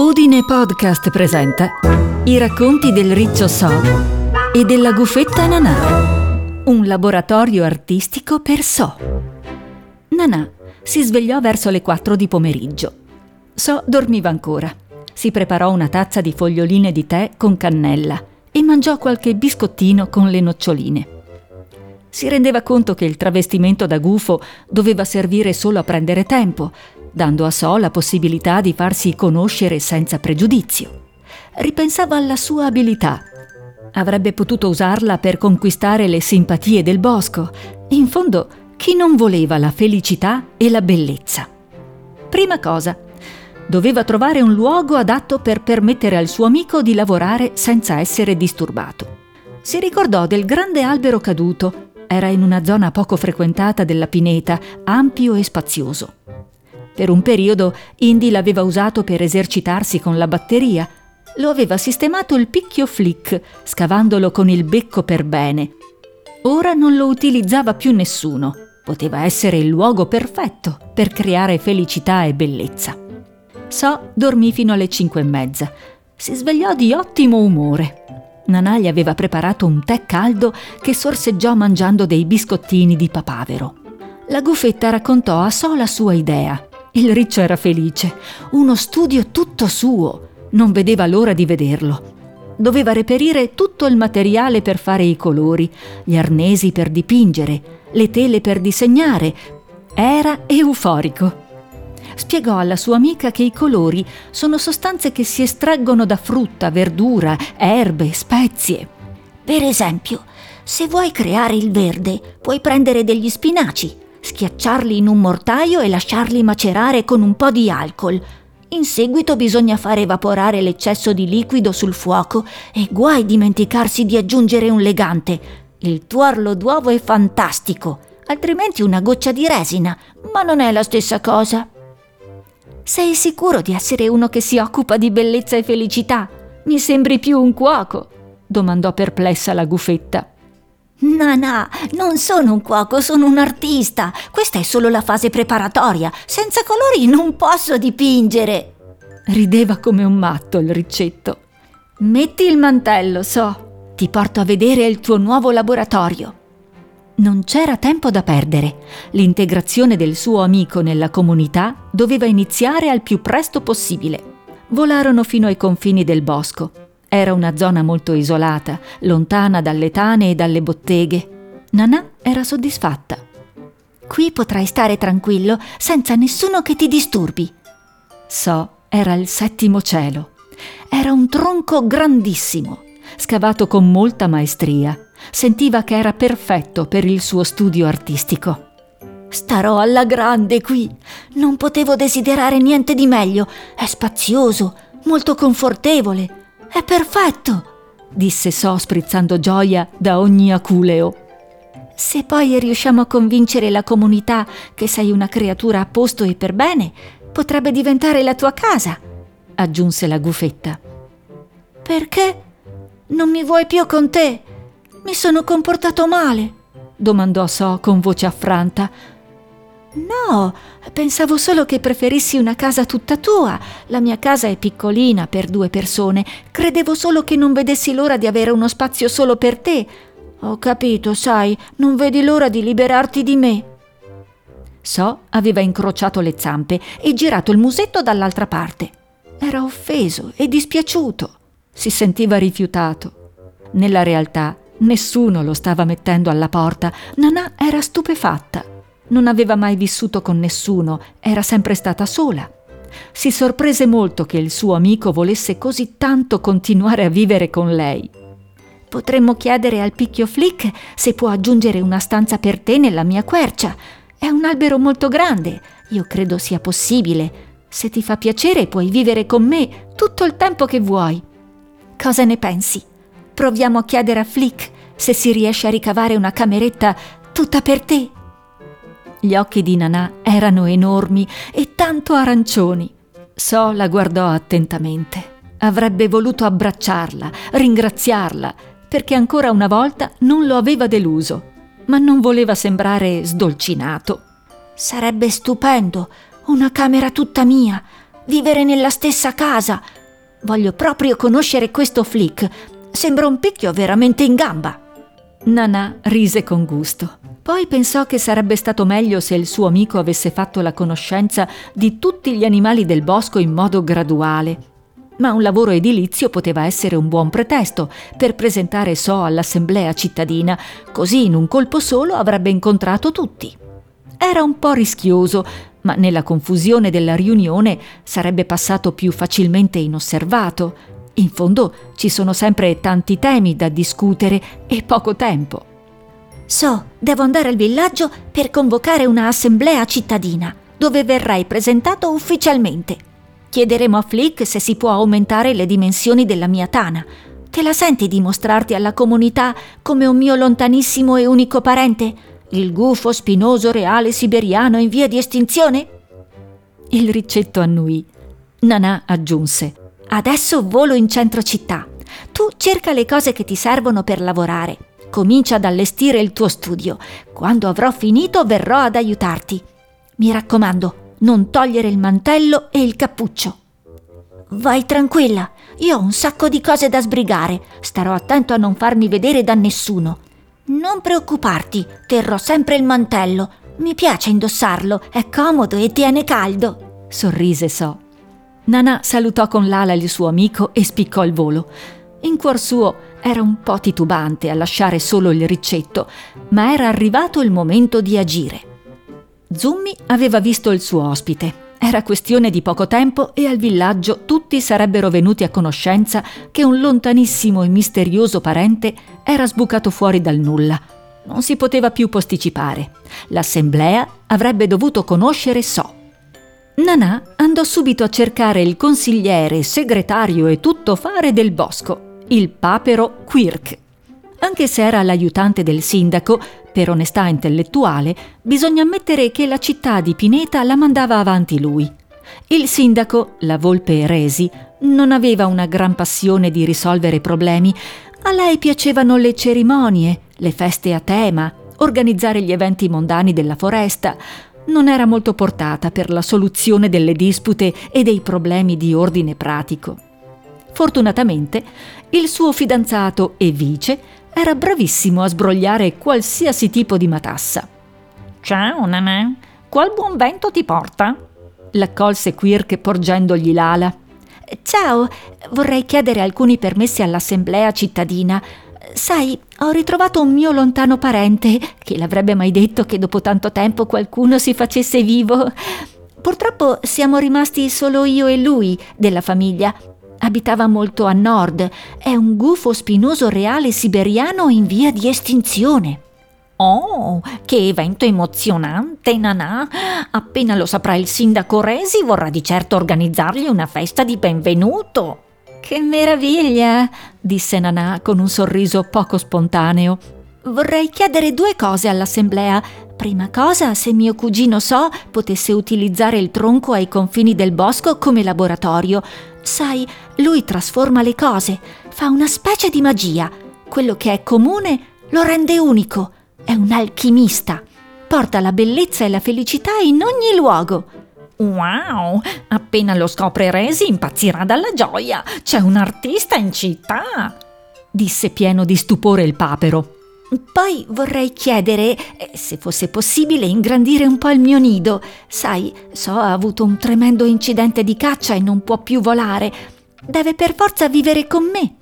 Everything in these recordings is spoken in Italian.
Udine Podcast presenta i racconti del Riccio So e della Gufetta Nanà, un laboratorio artistico per So. Nanà si svegliò verso le 4 di pomeriggio. So dormiva ancora. Si preparò una tazza di foglioline di tè con cannella e mangiò qualche biscottino con le noccioline. Si rendeva conto che il travestimento da gufo doveva servire solo a prendere tempo dando a So la possibilità di farsi conoscere senza pregiudizio. Ripensava alla sua abilità. Avrebbe potuto usarla per conquistare le simpatie del bosco. In fondo, chi non voleva la felicità e la bellezza? Prima cosa, doveva trovare un luogo adatto per permettere al suo amico di lavorare senza essere disturbato. Si ricordò del grande albero caduto. Era in una zona poco frequentata della pineta, ampio e spazioso. Per un periodo Indy l'aveva usato per esercitarsi con la batteria. Lo aveva sistemato il picchio flick, scavandolo con il becco per bene. Ora non lo utilizzava più nessuno. Poteva essere il luogo perfetto per creare felicità e bellezza. So dormì fino alle cinque e mezza. Si svegliò di ottimo umore. Nanà gli aveva preparato un tè caldo che sorseggiò mangiando dei biscottini di papavero. La gufetta raccontò a So la sua idea. Il riccio era felice. Uno studio tutto suo. Non vedeva l'ora di vederlo. Doveva reperire tutto il materiale per fare i colori, gli arnesi per dipingere, le tele per disegnare. Era euforico. Spiegò alla sua amica che i colori sono sostanze che si estraggono da frutta, verdura, erbe, spezie. Per esempio, se vuoi creare il verde, puoi prendere degli spinaci, schiacciarli in un mortaio e lasciarli macerare con un po' di alcol. In seguito bisogna far evaporare l'eccesso di liquido sul fuoco e guai dimenticarsi di aggiungere un legante. Il tuorlo d'uovo è fantastico, altrimenti una goccia di resina, ma non è la stessa cosa. Sei sicuro di essere uno che si occupa di bellezza e felicità? Mi sembri più un cuoco, domandò perplessa la gufetta. No, non sono un cuoco, sono un artista. Questa è solo la fase preparatoria. Senza colori non posso dipingere. Rideva come un matto il riccetto. Metti il mantello, so. Ti porto a vedere il tuo nuovo laboratorio. Non c'era tempo da perdere. L'integrazione del suo amico nella comunità doveva iniziare al più presto possibile. Volarono fino ai confini del bosco era una zona molto isolata, lontana dalle tane e dalle botteghe. Nanà era soddisfatta. Qui potrai stare tranquillo senza nessuno che ti disturbi. So era il settimo cielo. Era un tronco grandissimo, scavato con molta maestria. Sentiva che era perfetto per il suo studio artistico. Starò alla grande qui. Non potevo desiderare niente di meglio. È spazioso, molto confortevole è perfetto, disse So sprizzando gioia da ogni aculeo. Se poi riusciamo a convincere la comunità che sei una creatura a posto e per bene, potrebbe diventare la tua casa, aggiunse la gufetta. Perché non mi vuoi più con te? Mi sono comportato male, domandò So con voce affranta. No, pensavo solo che preferissi una casa tutta tua. La mia casa è piccolina per due persone. Credevo solo che non vedessi l'ora di avere uno spazio solo per te. Ho capito, sai, non vedi l'ora di liberarti di me. So aveva incrociato le zampe e girato il musetto dall'altra parte. Era offeso e dispiaciuto. Si sentiva rifiutato. Nella realtà nessuno lo stava mettendo alla porta. Nanà era stupefatta non aveva mai vissuto con nessuno, era sempre stata sola. Si sorprese molto che il suo amico volesse così tanto continuare a vivere con lei. Potremmo chiedere al picchio Flick se può aggiungere una stanza per te nella mia quercia. È un albero molto grande, io credo sia possibile. Se ti fa piacere puoi vivere con me tutto il tempo che vuoi. Cosa ne pensi? Proviamo a chiedere a Flick se si riesce a ricavare una cameretta tutta per te. Gli occhi di Nanà erano enormi e tanto arancioni. So la guardò attentamente. Avrebbe voluto abbracciarla, ringraziarla, perché ancora una volta non lo aveva deluso, ma non voleva sembrare sdolcinato. Sarebbe stupendo, una camera tutta mia. vivere nella stessa casa. Voglio proprio conoscere questo Flick. Sembra un picchio veramente in gamba. Nana rise con gusto. Poi pensò che sarebbe stato meglio se il suo amico avesse fatto la conoscenza di tutti gli animali del bosco in modo graduale. Ma un lavoro edilizio poteva essere un buon pretesto per presentare So all'assemblea cittadina, così in un colpo solo avrebbe incontrato tutti. Era un po' rischioso, ma nella confusione della riunione sarebbe passato più facilmente inosservato. In fondo ci sono sempre tanti temi da discutere e poco tempo. So, devo andare al villaggio per convocare una assemblea cittadina, dove verrai presentato ufficialmente. Chiederemo a Flick se si può aumentare le dimensioni della mia tana. Te la senti di mostrarti alla comunità come un mio lontanissimo e unico parente? Il gufo spinoso reale siberiano in via di estinzione? Il ricetto annuì. Nanà aggiunse. Adesso volo in centro città. Tu cerca le cose che ti servono per lavorare. Comincia ad allestire il tuo studio. Quando avrò finito verrò ad aiutarti. Mi raccomando, non togliere il mantello e il cappuccio. Vai tranquilla, io ho un sacco di cose da sbrigare. Starò attento a non farmi vedere da nessuno. Non preoccuparti, terrò sempre il mantello. Mi piace indossarlo, è comodo e tiene caldo. Sorrise So. Nana salutò con l'ala il suo amico e spiccò il volo. In cuor suo era un po' titubante a lasciare solo il ricetto, ma era arrivato il momento di agire. Zummi aveva visto il suo ospite. Era questione di poco tempo e al villaggio tutti sarebbero venuti a conoscenza che un lontanissimo e misterioso parente era sbucato fuori dal nulla. Non si poteva più posticipare. L'assemblea avrebbe dovuto conoscere So. Nanà andò subito a cercare il consigliere, segretario e tuttofare del bosco il papero Quirk. Anche se era l'aiutante del sindaco, per onestà intellettuale, bisogna ammettere che la città di Pineta la mandava avanti lui. Il sindaco, la volpe Resi, non aveva una gran passione di risolvere problemi. A lei piacevano le cerimonie, le feste a tema, organizzare gli eventi mondani della foresta. Non era molto portata per la soluzione delle dispute e dei problemi di ordine pratico. Fortunatamente, il suo fidanzato e vice era bravissimo a sbrogliare qualsiasi tipo di matassa. Ciao, Nanà, qual buon vento ti porta? L'accolse Quirk porgendogli l'ala. Ciao, vorrei chiedere alcuni permessi all'assemblea cittadina. Sai, ho ritrovato un mio lontano parente. Chi l'avrebbe mai detto che dopo tanto tempo qualcuno si facesse vivo? Purtroppo siamo rimasti solo io e lui della famiglia Abitava molto a nord. È un gufo spinoso reale siberiano in via di estinzione. Oh, che evento emozionante, Nanà! Appena lo saprà il sindaco Resi, vorrà di certo organizzargli una festa di benvenuto. Che meraviglia! disse Nanà con un sorriso poco spontaneo. Vorrei chiedere due cose all'assemblea. Prima cosa, se mio cugino So potesse utilizzare il tronco ai confini del bosco come laboratorio. Sai, lui trasforma le cose, fa una specie di magia. Quello che è comune lo rende unico. È un alchimista. Porta la bellezza e la felicità in ogni luogo. Wow! Appena lo scopre Resi impazzirà dalla gioia. C'è un artista in città! disse pieno di stupore il papero. Poi vorrei chiedere, eh, se fosse possibile, ingrandire un po' il mio nido. Sai, So ha avuto un tremendo incidente di caccia e non può più volare. Deve per forza vivere con me.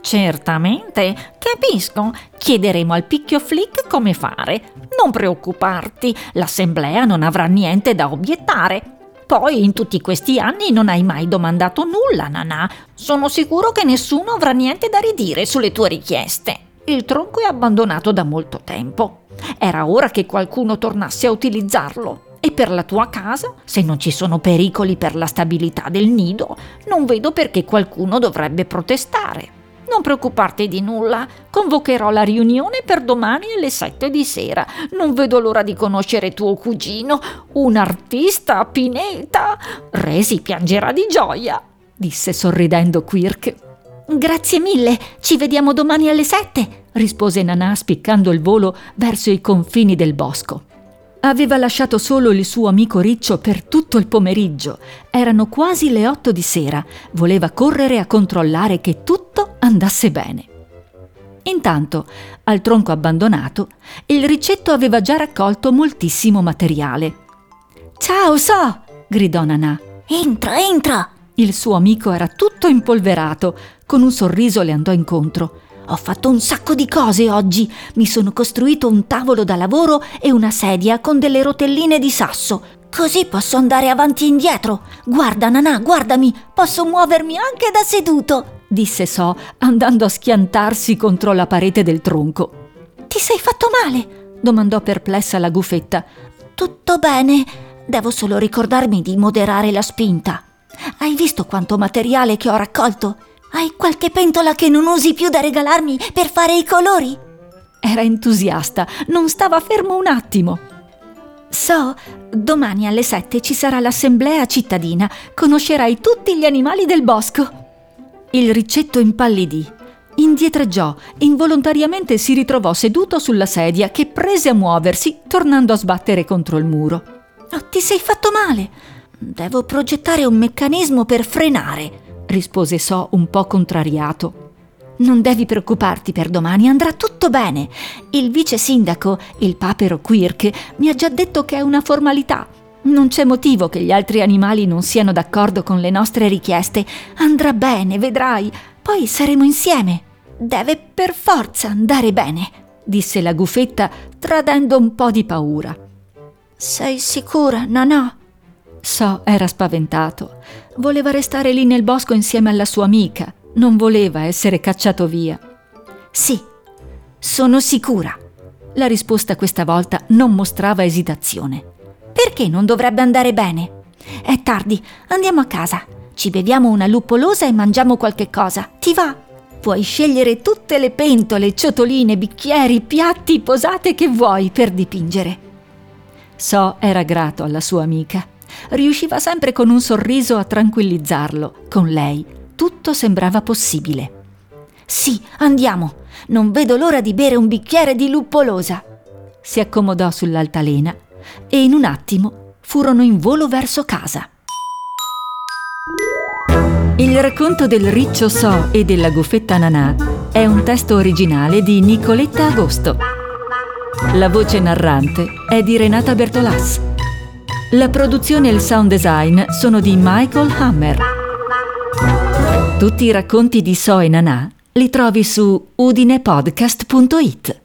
Certamente, capisco. Chiederemo al picchio Flick come fare. Non preoccuparti, l'assemblea non avrà niente da obiettare. Poi in tutti questi anni non hai mai domandato nulla, Nanà. Sono sicuro che nessuno avrà niente da ridire sulle tue richieste. Il tronco è abbandonato da molto tempo. Era ora che qualcuno tornasse a utilizzarlo. E per la tua casa, se non ci sono pericoli per la stabilità del nido, non vedo perché qualcuno dovrebbe protestare. Non preoccuparti di nulla, convocherò la riunione per domani alle sette di sera. Non vedo l'ora di conoscere tuo cugino, un artista a Pineta. Resi piangerà di gioia, disse sorridendo Quirk. Grazie mille, ci vediamo domani alle sette, rispose Nanà spiccando il volo verso i confini del bosco. Aveva lasciato solo il suo amico Riccio per tutto il pomeriggio. Erano quasi le otto di sera. Voleva correre a controllare che tutto andasse bene. Intanto, al tronco abbandonato, il ricetto aveva già raccolto moltissimo materiale. Ciao, So! gridò Nanà. Entra, entra! Il suo amico era tutto impolverato. Con un sorriso le andò incontro. Ho fatto un sacco di cose oggi. Mi sono costruito un tavolo da lavoro e una sedia con delle rotelline di sasso. Così posso andare avanti e indietro. Guarda, Nanà, guardami, posso muovermi anche da seduto, disse So, andando a schiantarsi contro la parete del tronco. Ti sei fatto male? domandò perplessa la gufetta. Tutto bene. Devo solo ricordarmi di moderare la spinta. Hai visto quanto materiale che ho raccolto? Hai qualche pentola che non usi più da regalarmi per fare i colori? Era entusiasta, non stava fermo un attimo. So, domani alle sette ci sarà l'assemblea cittadina. Conoscerai tutti gli animali del bosco. Il ricetto impallidì. Indietreggiò, involontariamente si ritrovò seduto sulla sedia che prese a muoversi, tornando a sbattere contro il muro. Oh, ti sei fatto male. Devo progettare un meccanismo per frenare rispose So un po' contrariato. Non devi preoccuparti per domani, andrà tutto bene. Il vice sindaco, il papero Quirk, mi ha già detto che è una formalità. Non c'è motivo che gli altri animali non siano d'accordo con le nostre richieste. Andrà bene, vedrai. Poi saremo insieme. Deve per forza andare bene, disse la gufetta, tradendo un po' di paura. Sei sicura, Nanà? So era spaventato. Voleva restare lì nel bosco insieme alla sua amica. Non voleva essere cacciato via. Sì, sono sicura. La risposta questa volta non mostrava esitazione. Perché non dovrebbe andare bene? È tardi, andiamo a casa. Ci beviamo una luppolosa e mangiamo qualche cosa. Ti va? Puoi scegliere tutte le pentole, ciotoline, bicchieri, piatti, posate che vuoi per dipingere. So era grato alla sua amica riusciva sempre con un sorriso a tranquillizzarlo. Con lei tutto sembrava possibile. Sì, andiamo. Non vedo l'ora di bere un bicchiere di luppolosa. Si accomodò sull'altalena e in un attimo furono in volo verso casa. Il racconto del riccio So e della gufetta Nanà è un testo originale di Nicoletta Agosto. La voce narrante è di Renata Bertolas. La produzione e il sound design sono di Michael Hammer. Tutti i racconti di So e Nanà li trovi su udinepodcast.it.